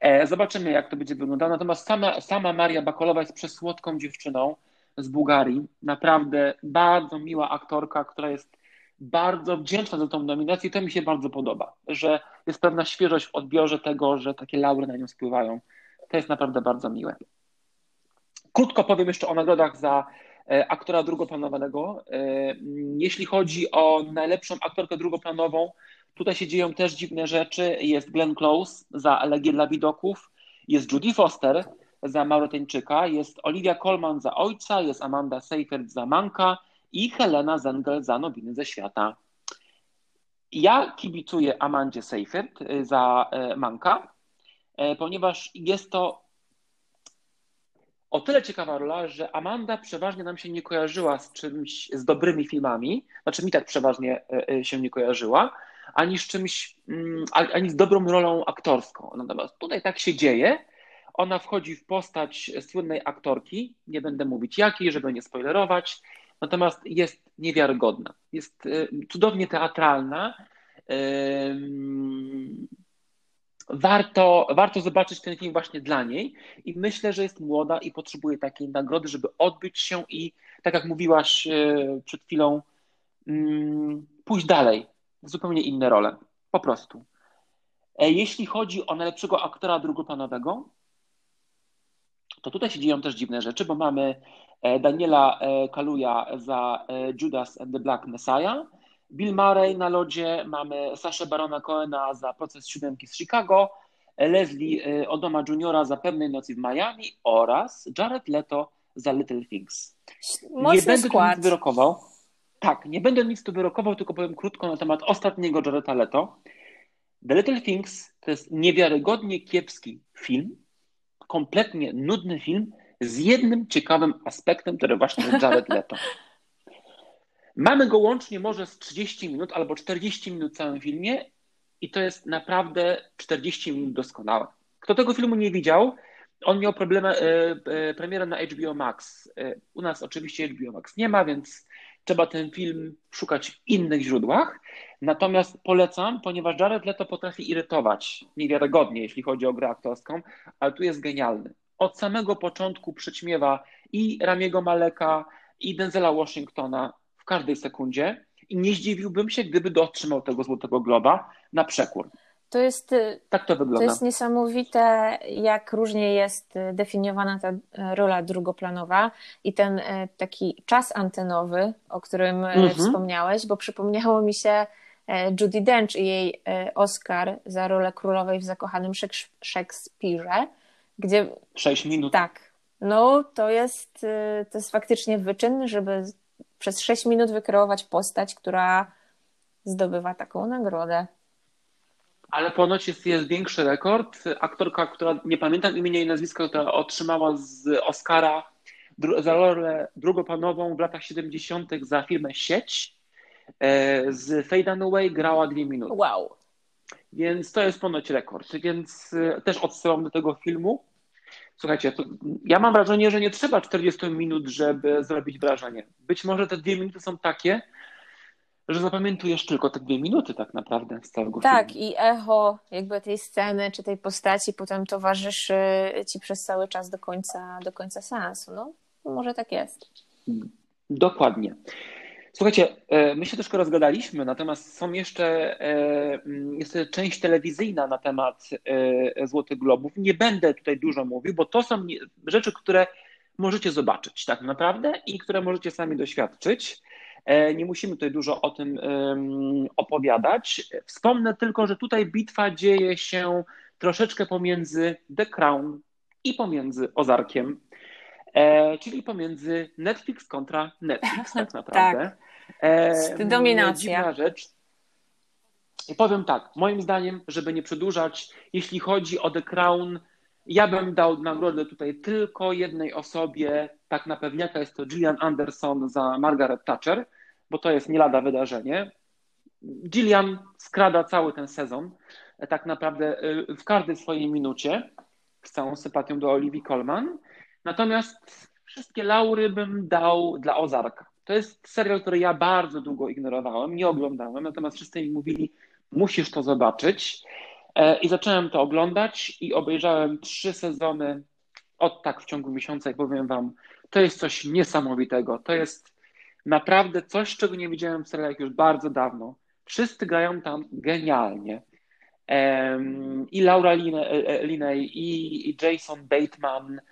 E, zobaczymy, jak to będzie wyglądało. Natomiast sama, sama Maria Bakolowa jest przesłodką dziewczyną z Bułgarii. Naprawdę bardzo miła aktorka, która jest bardzo wdzięczna za tą nominację i to mi się bardzo podoba, że jest pewna świeżość w odbiorze tego, że takie laury na nią spływają. To jest naprawdę bardzo miłe. Krótko powiem jeszcze o nagrodach za aktora drugoplanowanego. E, jeśli chodzi o najlepszą aktorkę drugoplanową, tutaj się dzieją też dziwne rzeczy. Jest Glenn Close za Elegię dla widoków, jest Judy Foster za Maurytańczyka, jest Olivia Colman za Ojca, jest Amanda Seyfried za Manka, i Helena Zengel za Nowiny ze świata. Ja kibicuję Amandzie Seyfert y, za Manka, ponieważ jest to o tyle ciekawa rola, że Amanda przeważnie nam się nie kojarzyła z czymś, z dobrymi filmami, znaczy mi tak przeważnie się nie kojarzyła, ani z czymś, mm, ani z dobrą rolą aktorską. Natomiast tutaj tak się dzieje. Ona wchodzi w postać słynnej aktorki, nie będę mówić jakiej, żeby nie spoilerować, natomiast jest niewiarygodna. Jest y, cudownie teatralna. Warto, warto zobaczyć ten film właśnie dla niej i myślę, że jest młoda i potrzebuje takiej nagrody, żeby odbyć się i, tak jak mówiłaś y, przed chwilą, mm, pójść dalej, w zupełnie inne role. Po prostu. E, jeśli chodzi o najlepszego aktora drugoplanowego, to tutaj się dzieją też dziwne rzeczy, bo mamy e, Daniela e, Kaluja za Judas and the Black Messiah, Bill Murray na lodzie, mamy Saszę Barona Cohena za Proces Siódemki z Chicago, Leslie Odoma Jr. za Pewnej Nocy w Miami oraz Jared Leto za Little Things. Mocny nie będę skład. nic wyrokował. Tak, nie będę nic tu wyrokował, tylko powiem krótko na temat ostatniego Jareda Leto. The Little Things to jest niewiarygodnie kiepski film, kompletnie nudny film z jednym ciekawym aspektem, który właśnie jest Jared Leto. Mamy go łącznie może z 30 minut albo 40 minut w całym filmie i to jest naprawdę 40 minut doskonałe. Kto tego filmu nie widział, on miał problemy, e, e, premierę na HBO Max. E, u nas oczywiście HBO Max nie ma, więc trzeba ten film szukać w innych źródłach. Natomiast polecam, ponieważ Jared Leto potrafi irytować niewiarygodnie, jeśli chodzi o grę aktorską, ale tu jest genialny. Od samego początku przyćmiewa i Ramiego Maleka, i Denzela Washingtona każdej sekundzie i nie zdziwiłbym się, gdyby dotrzymał tego Złotego Globa na przekór. To jest, y, tak to, wygląda. to jest niesamowite, jak różnie jest y, definiowana ta y, rola drugoplanowa i ten taki czas antenowy, o którym mhm. wspomniałeś, bo przypomniało mi się Judy Dench i jej Oscar za rolę królowej w zakochanym Szekspirze, gdzie... Sześć minut. Tak. No, to jest, to jest faktycznie wyczyn, żeby przez sześć minut wykreować postać, która zdobywa taką nagrodę. Ale ponoć jest, jest większy rekord. Aktorka, która nie pamiętam imienia i nazwiska, która otrzymała z Oscara za rolę drugopanową w latach 70. za filmę Sieć. E, z Fade Away grała dwie minuty. Wow. Więc to jest ponoć rekord. Więc e, też odsyłam do tego filmu. Słuchajcie, ja mam wrażenie, że nie trzeba 40 minut, żeby zrobić wrażenie. Być może te dwie minuty są takie, że zapamiętujesz tylko te dwie minuty tak naprawdę z całego tak, filmu. Tak, i echo jakby tej sceny czy tej postaci potem towarzyszy ci przez cały czas do końca, do końca seansu. No, może tak jest. Dokładnie. Słuchajcie, e, my się troszkę rozgadaliśmy, natomiast są jeszcze, e, jest część telewizyjna na temat e, Złotych Globów. Nie będę tutaj dużo mówił, bo to są rzeczy, które możecie zobaczyć tak naprawdę i które możecie sami doświadczyć. Nie musimy tutaj dużo o tym opowiadać. Wspomnę tylko, że tutaj bitwa dzieje się troszeczkę pomiędzy The Crown i pomiędzy Ozarkiem, e, czyli pomiędzy Netflix kontra Netflix tak naprawdę. tak. Dominacja. Dziwna rzecz. I powiem tak, moim zdaniem, żeby nie przedłużać, jeśli chodzi o The Crown, ja bym dał nagrodę tutaj tylko jednej osobie, tak na pewniaka jest to Gillian Anderson za Margaret Thatcher, bo to jest nie lada wydarzenie. Gillian skrada cały ten sezon, tak naprawdę y, w każdej swojej minucie, z całą sympatią do Olivii Colman. Natomiast wszystkie laury bym dał dla Ozarka. To jest serial, który ja bardzo długo ignorowałem, nie oglądałem, natomiast wszyscy mi mówili, musisz to zobaczyć. E, I zacząłem to oglądać i obejrzałem trzy sezony od tak w ciągu miesiąca i powiem wam, to jest coś niesamowitego. To jest naprawdę coś, czego nie widziałem w serialach już bardzo dawno. Wszyscy grają tam genialnie. I Laura Linney, i Jason Bateman, e,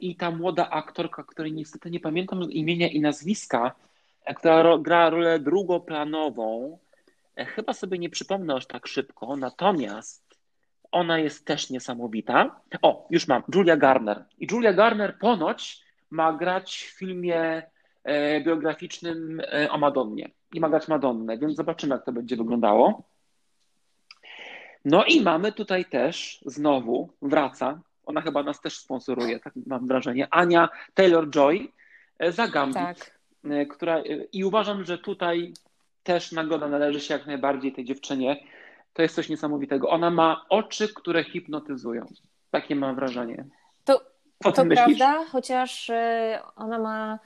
i ta młoda aktorka, której niestety nie pamiętam imienia i nazwiska, e, która gra rolę drugoplanową. E, chyba sobie nie przypomnę aż tak szybko, natomiast ona jest też niesamowita. O, już mam, Julia Garner. I Julia Garner ponoć ma grać w filmie E, biograficznym e, o Madonnie i ma grać Madonnę, więc zobaczymy, jak to będzie wyglądało. No i mamy tutaj też znowu, wraca, ona chyba nas też sponsoruje, tak mam wrażenie, Ania Taylor-Joy e, za Gambit, tak. która, i uważam, że tutaj też nagroda należy się jak najbardziej tej dziewczynie. To jest coś niesamowitego. Ona ma oczy, które hipnotyzują. Takie mam wrażenie. To, to prawda, chociaż e, ona ma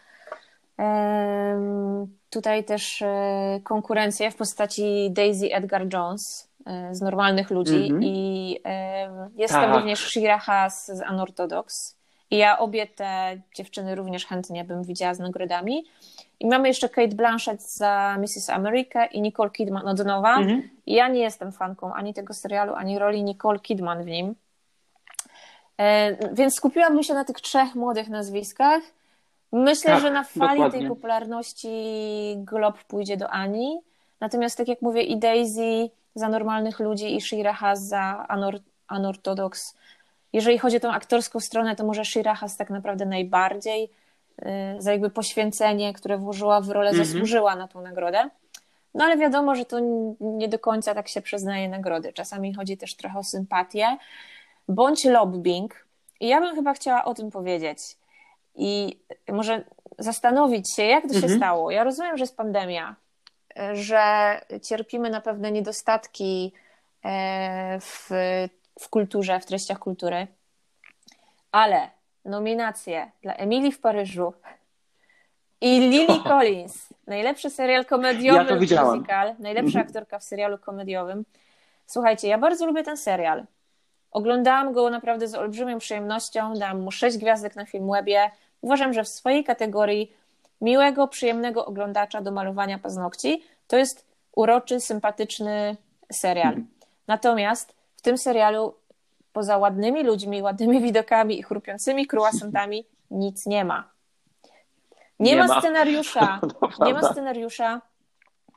tutaj też e, konkurencję w postaci Daisy Edgar Jones e, z normalnych ludzi mm -hmm. i jest tak. tam również Shira Haas z Unorthodox. I ja obie te dziewczyny również chętnie bym widziała z nagrodami. I mamy jeszcze Kate Blanchett za Mrs. America i Nicole Kidman od nowa. Mm -hmm. Ja nie jestem fanką ani tego serialu, ani roli Nicole Kidman w nim. E, więc skupiłabym się na tych trzech młodych nazwiskach. Myślę, tak, że na fali dokładnie. tej popularności Glob pójdzie do Ani. Natomiast, tak jak mówię, i Daisy za normalnych ludzi, i Shira Haas za anor Unorthodox. Jeżeli chodzi o tą aktorską stronę, to może Shira Haas tak naprawdę najbardziej y, za jakby poświęcenie, które włożyła w rolę, -hmm. zasłużyła na tą nagrodę. No ale wiadomo, że to nie do końca tak się przyznaje nagrody. Czasami chodzi też trochę o sympatię bądź lobbying. I ja bym chyba chciała o tym powiedzieć i może zastanowić się, jak to się mhm. stało. Ja rozumiem, że jest pandemia, że cierpimy na pewne niedostatki e, w, w kulturze, w treściach kultury, ale nominacje dla Emilii w Paryżu i Lily Collins, najlepszy serial komediowy, ja musical, najlepsza mhm. aktorka w serialu komediowym. Słuchajcie, ja bardzo lubię ten serial. Oglądałam go naprawdę z olbrzymią przyjemnością, dałam mu sześć gwiazdek na Filmwebie. Uważam, że w swojej kategorii miłego, przyjemnego oglądacza do malowania paznokci to jest uroczy, sympatyczny serial. Mhm. Natomiast w tym serialu poza ładnymi ludźmi, ładnymi widokami i chrupiącymi kruasantami nic nie ma. Nie, nie ma, ma, scenariusza, nie ma scenariusza,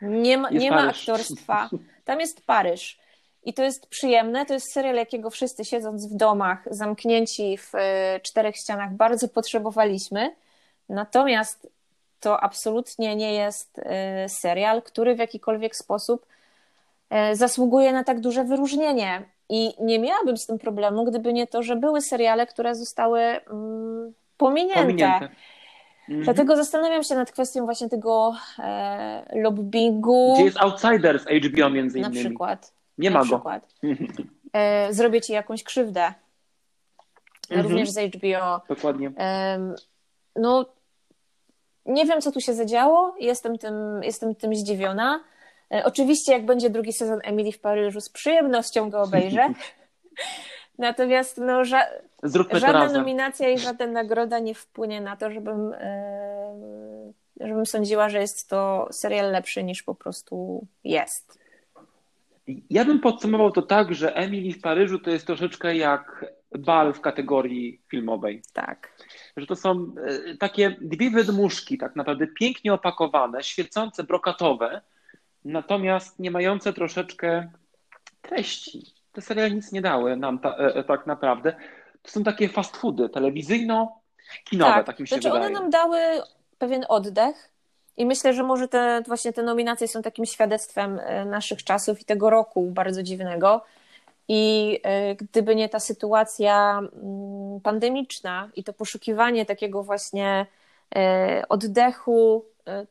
nie ma, nie ma aktorstwa. Tam jest Paryż. I to jest przyjemne, to jest serial, jakiego wszyscy siedząc w domach, zamknięci w e, czterech ścianach, bardzo potrzebowaliśmy. Natomiast to absolutnie nie jest e, serial, który w jakikolwiek sposób e, zasługuje na tak duże wyróżnienie. I nie miałabym z tym problemu, gdyby nie to, że były seriale, które zostały mm, pominięte. pominięte. Mhm. Dlatego zastanawiam się nad kwestią właśnie tego e, lobbingu. Gdzie jest Outsiders HBO między innymi. Na przykład. Nie ma go. E, zrobię ci jakąś krzywdę. Mhm. Również z HBO. Dokładnie. no, nie wiem, co tu się zadziało. Jestem tym, jestem tym zdziwiona. E, oczywiście, jak będzie drugi sezon Emily w Paryżu, z przyjemnością go obejrzę. Natomiast no, ża żadna nominacja i żadna nagroda nie wpłynie na to, żebym, żebym sądziła, że jest to serial lepszy niż po prostu jest. Ja bym podsumował to tak, że Emily w Paryżu to jest troszeczkę jak bal w kategorii filmowej. Tak. Że to są e, takie dwie wydmuszki, tak naprawdę pięknie opakowane, świecące, brokatowe, natomiast nie mające troszeczkę treści. Te seriale nic nie dały nam ta, e, e, tak naprawdę. To są takie fast foody telewizyjno-kinowe, tak, tak mi się znaczy wydaje. One nam dały pewien oddech, i myślę, że może te właśnie te nominacje są takim świadectwem naszych czasów i tego roku bardzo dziwnego. I e, gdyby nie ta sytuacja mm, pandemiczna i to poszukiwanie takiego właśnie e, oddechu,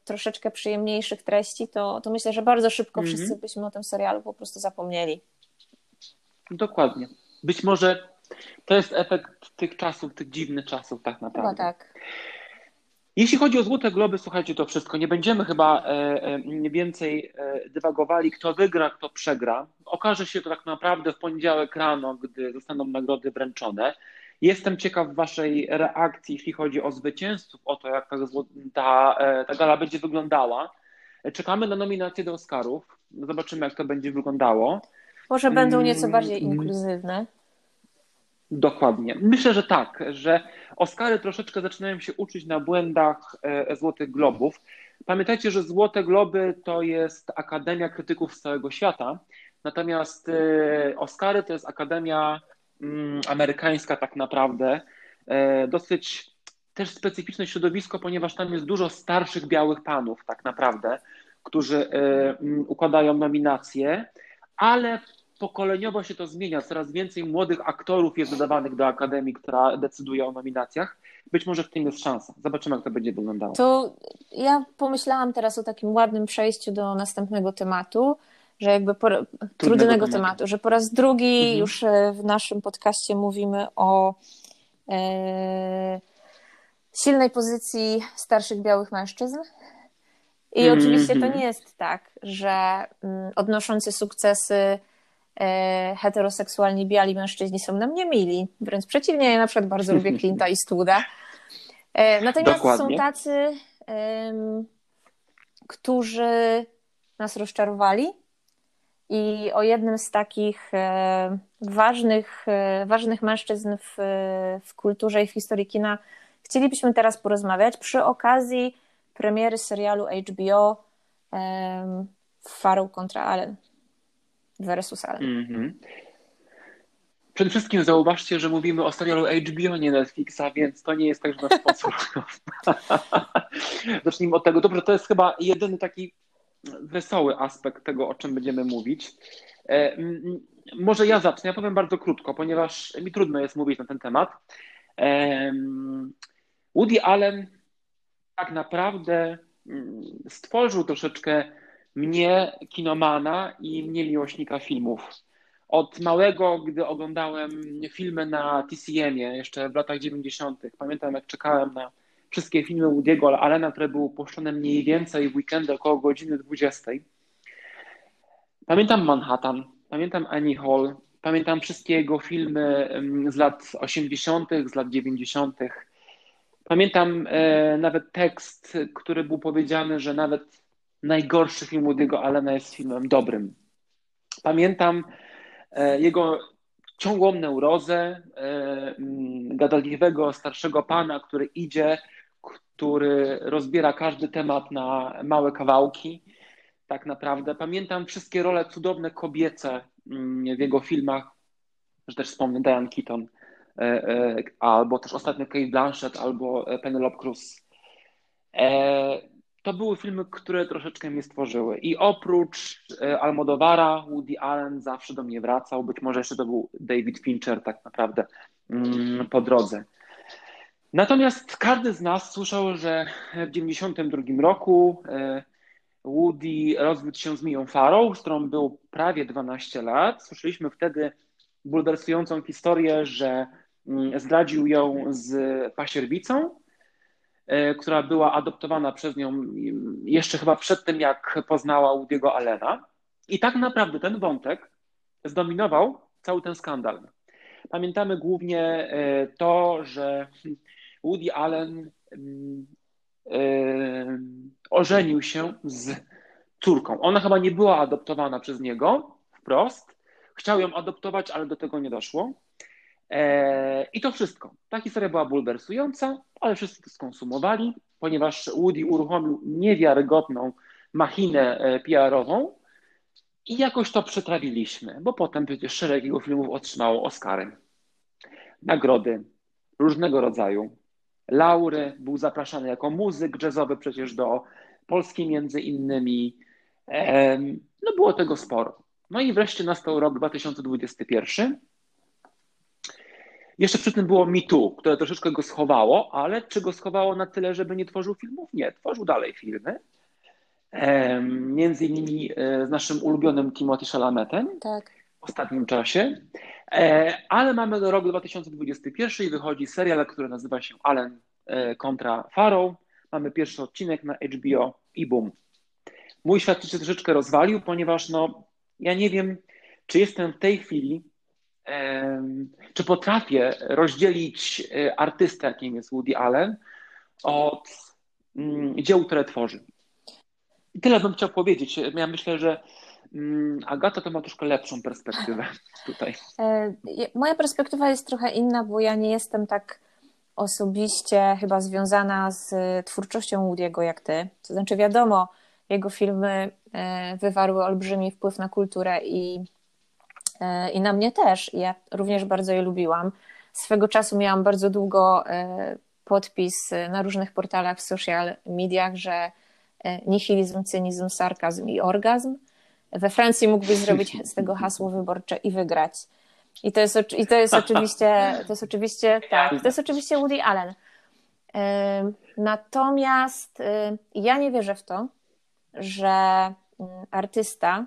troszeczkę przyjemniejszych treści, to, to myślę, że bardzo szybko mhm. wszyscy byśmy o tym serialu po prostu zapomnieli. Dokładnie. Być może to jest efekt tych czasów, tych dziwnych czasów, tak naprawdę. Chyba tak. Jeśli chodzi o Złote Globy, słuchajcie, to wszystko. Nie będziemy chyba e, e, więcej e, dywagowali, kto wygra, kto przegra. Okaże się to tak naprawdę w poniedziałek rano, gdy zostaną nagrody wręczone. Jestem ciekaw Waszej reakcji, jeśli chodzi o zwycięzców, o to, jak ta, ta, ta gala będzie wyglądała. Czekamy na nominacje do Oscarów. Zobaczymy, jak to będzie wyglądało. Może będą nieco bardziej mm. inkluzywne. Dokładnie. Myślę, że tak, że Oscary troszeczkę zaczynają się uczyć na błędach e, Złotych Globów. Pamiętajcie, że Złote Globy to jest Akademia Krytyków z całego świata, natomiast e, Oscary to jest Akademia mm, amerykańska tak naprawdę. E, dosyć też specyficzne środowisko, ponieważ tam jest dużo starszych białych panów tak naprawdę, którzy układają nominacje, ale pokoleniowo się to zmienia. Coraz więcej młodych aktorów jest dodawanych do Akademii, która decyduje o nominacjach. Być może w tym jest szansa. Zobaczymy, jak to będzie wyglądało. To ja pomyślałam teraz o takim ładnym przejściu do następnego tematu, że jakby po, trudnego, trudnego tematu. tematu. że po raz drugi mhm. już e, w naszym podcaście mówimy o e, silnej pozycji starszych białych mężczyzn. I mm -hmm. oczywiście to nie jest tak, że mm, odnoszący sukcesy heteroseksualni biali mężczyźni są nam niemili. Wręcz przeciwnie, ja na przykład bardzo lubię Clint'a i Studa. E, natomiast Dokładnie. są tacy, którzy nas rozczarowali. I o jednym z takich e, ważnych, ważnych mężczyzn w, w kulturze i w historii kina chcielibyśmy teraz porozmawiać przy okazji premiery serialu HBO Farrow kontra Allen versus Allen. Mm -hmm. Przede wszystkim zauważcie, że mówimy o serialu HBO, nie Netflixa, więc to nie jest tak, że nasz sponsor. Zacznijmy od tego. Dobrze, to jest chyba jedyny taki wesoły aspekt tego, o czym będziemy mówić. E, może ja zacznę. Ja powiem bardzo krótko, ponieważ mi trudno jest mówić na ten temat. E, Woody Allen tak naprawdę stworzył troszeczkę mnie, kinomana i mnie miłośnika filmów. Od małego, gdy oglądałem filmy na TCM-ie jeszcze w latach 90., pamiętam jak czekałem na wszystkie filmy Woody'ego Allena, które były puszczone mniej więcej w weekendy około godziny 20. Pamiętam Manhattan, pamiętam Annie Hall, pamiętam wszystkie jego filmy mm, z lat 80., z lat 90. Pamiętam e, nawet tekst, który był powiedziany, że nawet najgorszy film Woody'ego Allena jest filmem dobrym. Pamiętam e, jego ciągłą neurozę, e, mm, gadaliwego starszego pana, który idzie, który rozbiera każdy temat na małe kawałki. Tak naprawdę. Pamiętam wszystkie role cudowne kobiece mm, w jego filmach, że też wspomnę Diane Keaton E, albo też ostatnio Kate Blanchett, albo Penelope Cruz. To były filmy, które troszeczkę mnie stworzyły. I oprócz Almodovara, Woody Allen zawsze do mnie wracał. Być może jeszcze to był David Fincher tak naprawdę mm, po drodze. Natomiast każdy z nas słyszał, że w 1992 roku Woody rozwiódł się z Miją Farrow, z którą był prawie 12 lat. Słyszeliśmy wtedy bulwersującą historię, że Mm, zdradził ją z pasierbicą, e, która była adoptowana przez nią jeszcze chyba przed tym, jak poznała Woody'ego Allena. I tak naprawdę ten wątek zdominował cały ten skandal. Pamiętamy głównie e, to, że Woody Allen mm, e, ożenił się z córką. Ona chyba nie była adoptowana przez niego wprost. Chciał ją adoptować, ale do tego nie doszło. E, I to wszystko. Ta historia była bulwersująca, ale wszyscy to skonsumowali, ponieważ Woody uruchomił niewiarygodną machinę e, PR-ową i jakoś to przetrawiliśmy, bo potem przecież szereg jego filmów otrzymało Oscary. Nagrody różnego rodzaju. Laury, był zapraszany jako muzyk jazzowy przecież do Polski między innymi. No było tego sporo. No i wreszcie nastał rok 2021 jeszcze przy tym było Me Too, które troszeczkę go schowało, ale czy go schowało na tyle, żeby nie tworzył filmów? Nie, tworzył dalej filmy. Między innymi e, z naszym ulubionym Timothy Chalametem tak. w ostatnim czasie. E, ale mamy rok 2021 i wychodzi serial, który nazywa się Allen e, kontra Farrow. Mamy pierwszy odcinek na HBO i boom. Mój świat się troszeczkę rozwalił, ponieważ no, ja nie wiem, czy jestem w tej chwili czy potrafię rozdzielić e, artystę, jakim jest Woody Allen, od mm, dzieł, które tworzy. I tyle bym chciał powiedzieć. Ja myślę, że mm, Agata to ma troszkę lepszą perspektywę tutaj. E, moja perspektywa jest trochę inna, bo ja nie jestem tak osobiście chyba związana z twórczością Woody'ego jak ty. To znaczy wiadomo, jego filmy e, wywarły olbrzymi wpływ na kulturę i i na mnie też. Ja również bardzo je lubiłam. Swego czasu miałam bardzo długo e, podpis na różnych portalach w social mediach, że e, nihilizm, cynizm, sarkazm i orgazm. We Francji mógłbyś zrobić z tego hasło wyborcze i wygrać. I to jest, i to jest oczywiście, to jest oczywiście, tak, to jest oczywiście Woody Allen. Natomiast ja nie wierzę w to, że mm, artysta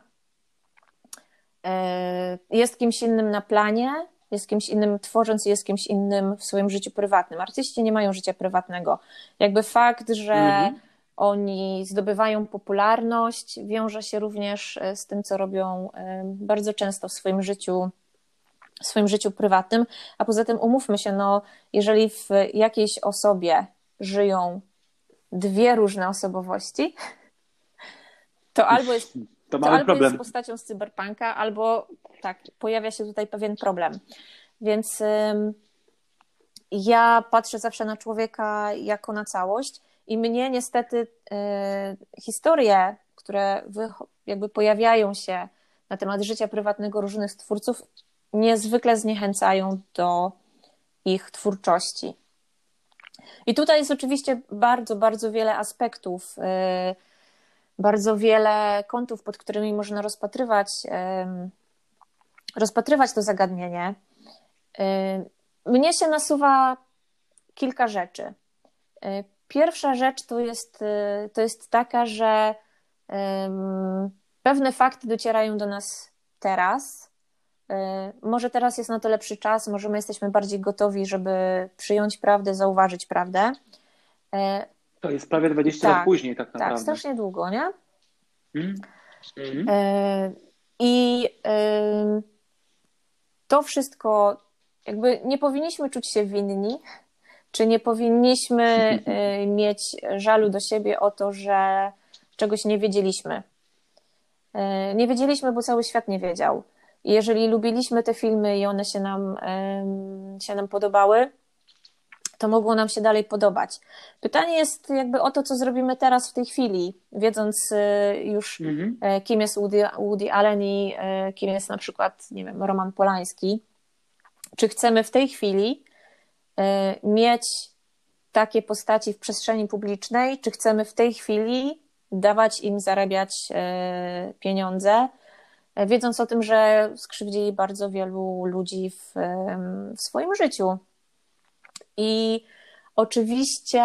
jest kimś innym na planie, jest kimś innym tworząc i jest kimś innym w swoim życiu prywatnym. Artyści nie mają życia prywatnego. Jakby fakt, że mhm. oni zdobywają popularność, wiąże się również e, z tym, co robią bardzo często w swoim życiu w swoim życiu prywatnym, a poza tym umówmy się, no, jeżeli w jakiejś osobie żyją dwie różne osobowości, to albo jest, to, to albo problem. jest postacią z cyberpunka, albo tak, pojawia się tutaj pewien problem. Więc ym, ja patrzę zawsze na człowieka jako na całość i mnie niestety y, historie, które wy, jakby pojawiają się na temat życia prywatnego różnych twórców, niezwykle zniechęcają do ich twórczości. I tutaj jest oczywiście bardzo, bardzo wiele aspektów, y, bardzo wiele kątów, pod którymi można rozpatrywać, rozpatrywać to zagadnienie. Y, mnie się nasuwa kilka rzeczy. Y, pierwsza rzecz to jest, to jest taka, że pewne fakty docierają do nas teraz, E, może teraz jest na to lepszy czas, może my jesteśmy bardziej gotowi, żeby przyjąć prawdę, zauważyć prawdę. To jest prawie 20 tak, lat później, tak, tak naprawdę. Tak, strasznie długo, nie? Mm. Mm. I to wszystko, jakby nie powinniśmy czuć się winni, czy nie powinniśmy mieć żalu do siebie o to, że czegoś nie wiedzieliśmy. Nie wiedzieliśmy, bo cały świat nie wiedział jeżeli lubiliśmy te filmy i one się nam, się nam podobały, to mogło nam się dalej podobać. Pytanie jest jakby o to, co zrobimy teraz w tej chwili, wiedząc y, już, mhm. E, kim jest Woody, Woody Allen i e, kim jest na przykład, nie wiem, Roman Polański. Czy chcemy w tej chwili e, mieć takie postaci w przestrzeni publicznej, czy chcemy w tej chwili dawać im zarabiać pieniądze, wiedząc o tym, że skrzywdzili bardzo wielu ludzi w, w swoim życiu. I oczywiście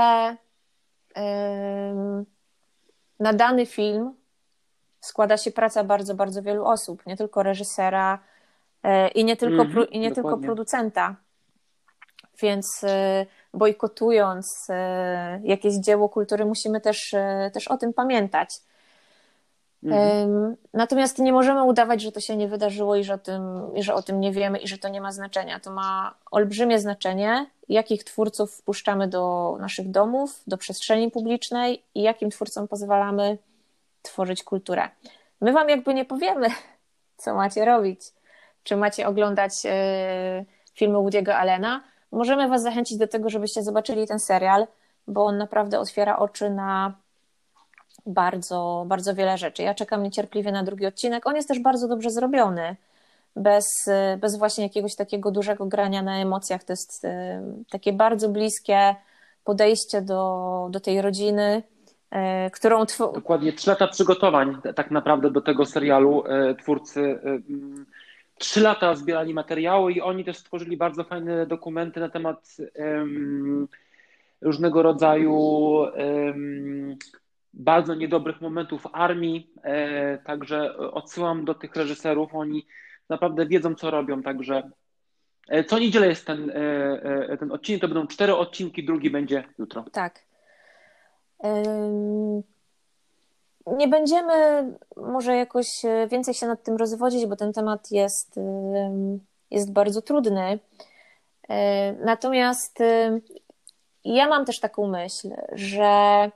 na dany film składa się praca bardzo, bardzo wielu osób, nie tylko reżysera e, i nie tylko, mm, i nie tylko producenta. Więc e, bojkotując jakieś dzieło kultury, musimy też, też o tym pamiętać. Mhm. Natomiast nie możemy udawać, że to się nie wydarzyło i że, o tym, i że o tym nie wiemy i że to nie ma znaczenia. To ma olbrzymie znaczenie, jakich twórców wpuszczamy do naszych domów, do przestrzeni publicznej i jakim twórcom pozwalamy tworzyć kulturę. My wam jakby nie powiemy, co macie robić. Czy macie oglądać e, filmy Woody'ego Allena. Możemy was zachęcić do tego, żebyście zobaczyli ten serial, bo on naprawdę otwiera oczy na bardzo, bardzo wiele rzeczy. Ja czekam niecierpliwie na drugi odcinek. On jest też bardzo dobrze zrobiony, bez, bez właśnie jakiegoś takiego dużego grania na emocjach. To jest y, takie bardzo bliskie podejście do, do tej rodziny, y, którą. Tw- Dokładnie trzy lata przygotowań tak naprawdę do tego serialu. Y, twórcy trzy lata zbierali materiały i oni też stworzyli bardzo fajne dokumenty na temat um, różnego rodzaju um, bardzo niedobrych momentów armii, e, także odsyłam do tych reżyserów, oni naprawdę wiedzą, co robią, także e, co niedzielę jest ten, e, ten odcinek, to będą cztery odcinki, drugi będzie jutro. Tak. Nie będziemy może jakoś więcej się nad tym rozwodzić, bo ten temat jest, jest bardzo trudny. Natomiast ja mam też taką myśl, że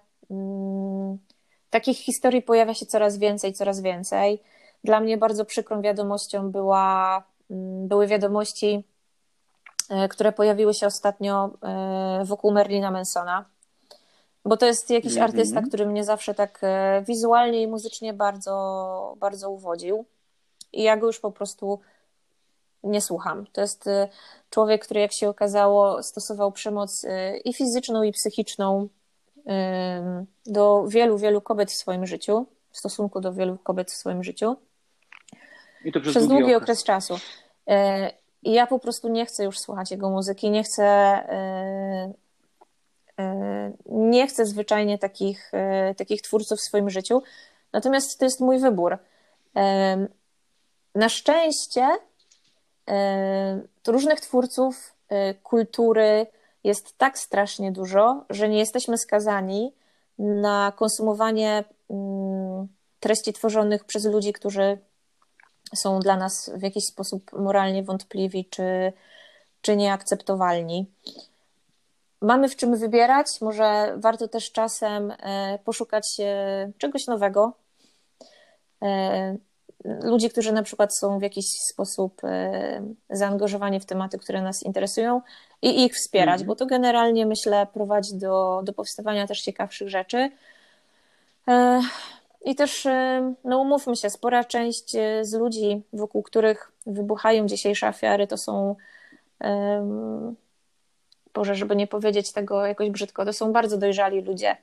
takich historii pojawia się coraz więcej, coraz więcej. Dla mnie bardzo przykrą wiadomością była, mm, były wiadomości, e, które pojawiły się ostatnio e, wokół Merlina Mansona, bo to jest jakiś mm -hmm. artysta, który mnie zawsze tak e, wizualnie i muzycznie bardzo, bardzo uwodził. I ja go już po prostu nie słucham. To jest człowiek, który, jak się okazało, stosował przemoc i fizyczną, i psychiczną do wielu, wielu kobiet w swoim życiu, w stosunku do wielu kobiet w swoim życiu. To przez, przez długi, długi okres. okres czasu. I ja po prostu nie chcę już słuchać jego muzyki, nie chcę nie chcę zwyczajnie takich, takich twórców w swoim życiu, natomiast to jest mój wybór. Na szczęście różnych twórców kultury jest tak strasznie dużo, że nie jesteśmy skazani na konsumowanie mm, treści tworzonych przez ludzi, którzy są dla nas w jakiś sposób moralnie wątpliwi czy, czy nieakceptowalni. Mamy w czym wybierać, może warto też czasem e, poszukać e, czegoś nowego. E, ludzi, którzy na przykład są w jakiś sposób zaangażowani w tematy, które nas interesują i ich wspierać, mm. bo to generalnie myślę prowadzi do, do powstawania też ciekawszych rzeczy. I też, no umówmy się, spora część z ludzi, wokół których wybuchają dzisiejsze afiary, to są Boże, żeby nie powiedzieć tego jakoś brzydko, to są bardzo dojrzali ludzie.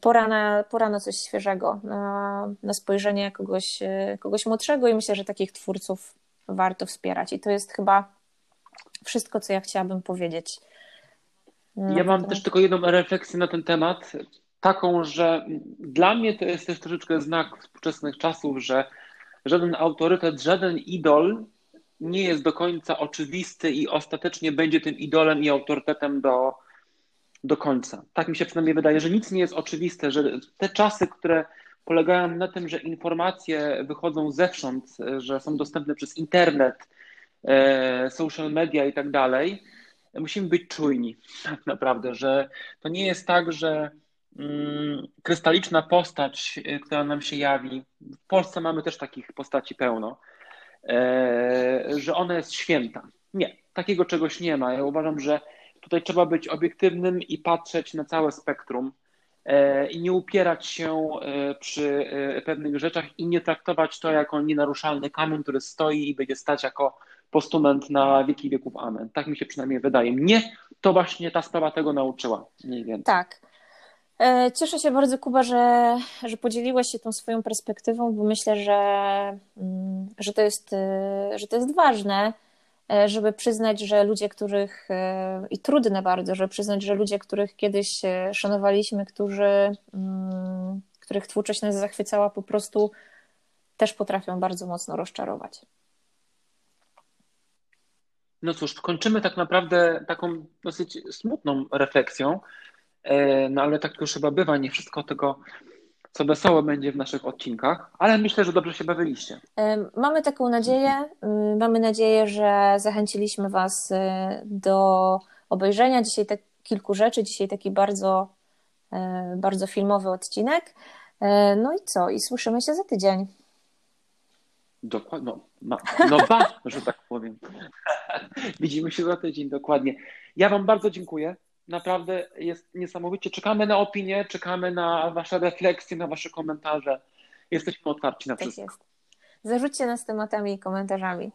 Pora na, pora na coś świeżego, na, na spojrzenie kogoś, kogoś młodszego i myślę, że takich twórców warto wspierać. I to jest chyba wszystko, co ja chciałabym powiedzieć. No, ja mam to... też tylko jedną refleksję na ten temat, taką, że dla mnie to jest też troszeczkę znak współczesnych czasów, że żaden autorytet, żaden idol nie jest do końca oczywisty i ostatecznie będzie tym idolem i autorytetem do, do końca. Tak mi się przynajmniej wydaje, że nic nie jest oczywiste, że te czasy, które polegają na tym, że informacje wychodzą zewsząd, że są dostępne przez internet, e, social media i tak dalej, musimy być czujni, tak naprawdę, że to nie jest tak, że mm, krystaliczna postać, e, która nam się jawi, w Polsce mamy też takich postaci pełno, E, że ona jest święta. Nie, takiego czegoś nie ma. Ja uważam, że tutaj trzeba być obiektywnym i patrzeć na całe spektrum e, i nie upierać się e, przy pewnych rzeczach i nie traktować to jako nienaruszalny kamień, który stoi i będzie stać jako postument na wieki wieków. Amen. Tak mi się przynajmniej wydaje. Mnie to właśnie ta sprawa tego nauczyła. Mniej więcej. Tak. E, cieszę się bardzo, Kuba, że, że podzieliłeś się tą swoją perspektywą, bo myślę, że, mm, że, to jest, e, że to jest ważne, e, żeby przyznać, że ludzie, których, i trudne bardzo, żeby przyznać, że ludzie, których kiedyś szanowaliśmy, którzy, mm, których twórczość nas zachwycała, po prostu też potrafią bardzo mocno rozczarować. No cóż, kończymy tak naprawdę taką dosyć smutną refleksją, E, no ale tak już chyba bywa, nie wszystko tego, co wesołe będzie w naszych odcinkach, ale myślę, że dobrze się bawiliście. E, mamy taką nadzieję. Mm, mamy nadzieję, że zachęciliśmy Was e, do obejrzenia dzisiaj tak kilku rzeczy. Dzisiaj taki bardzo, bardzo filmowy odcinek. No i co? I słyszymy się za tydzień. Dokładnie. No, no ba, że tak powiem. Widzimy się za tydzień, dokładnie. Ja Wam bardzo dziękuję naprawdę jest niesamowicie. Czekamy na opinie, czekamy na Wasze refleksje, na Wasze komentarze. Jesteśmy otwarci na tak wszystko. Jest. Zarzućcie nas tematami i komentarzami.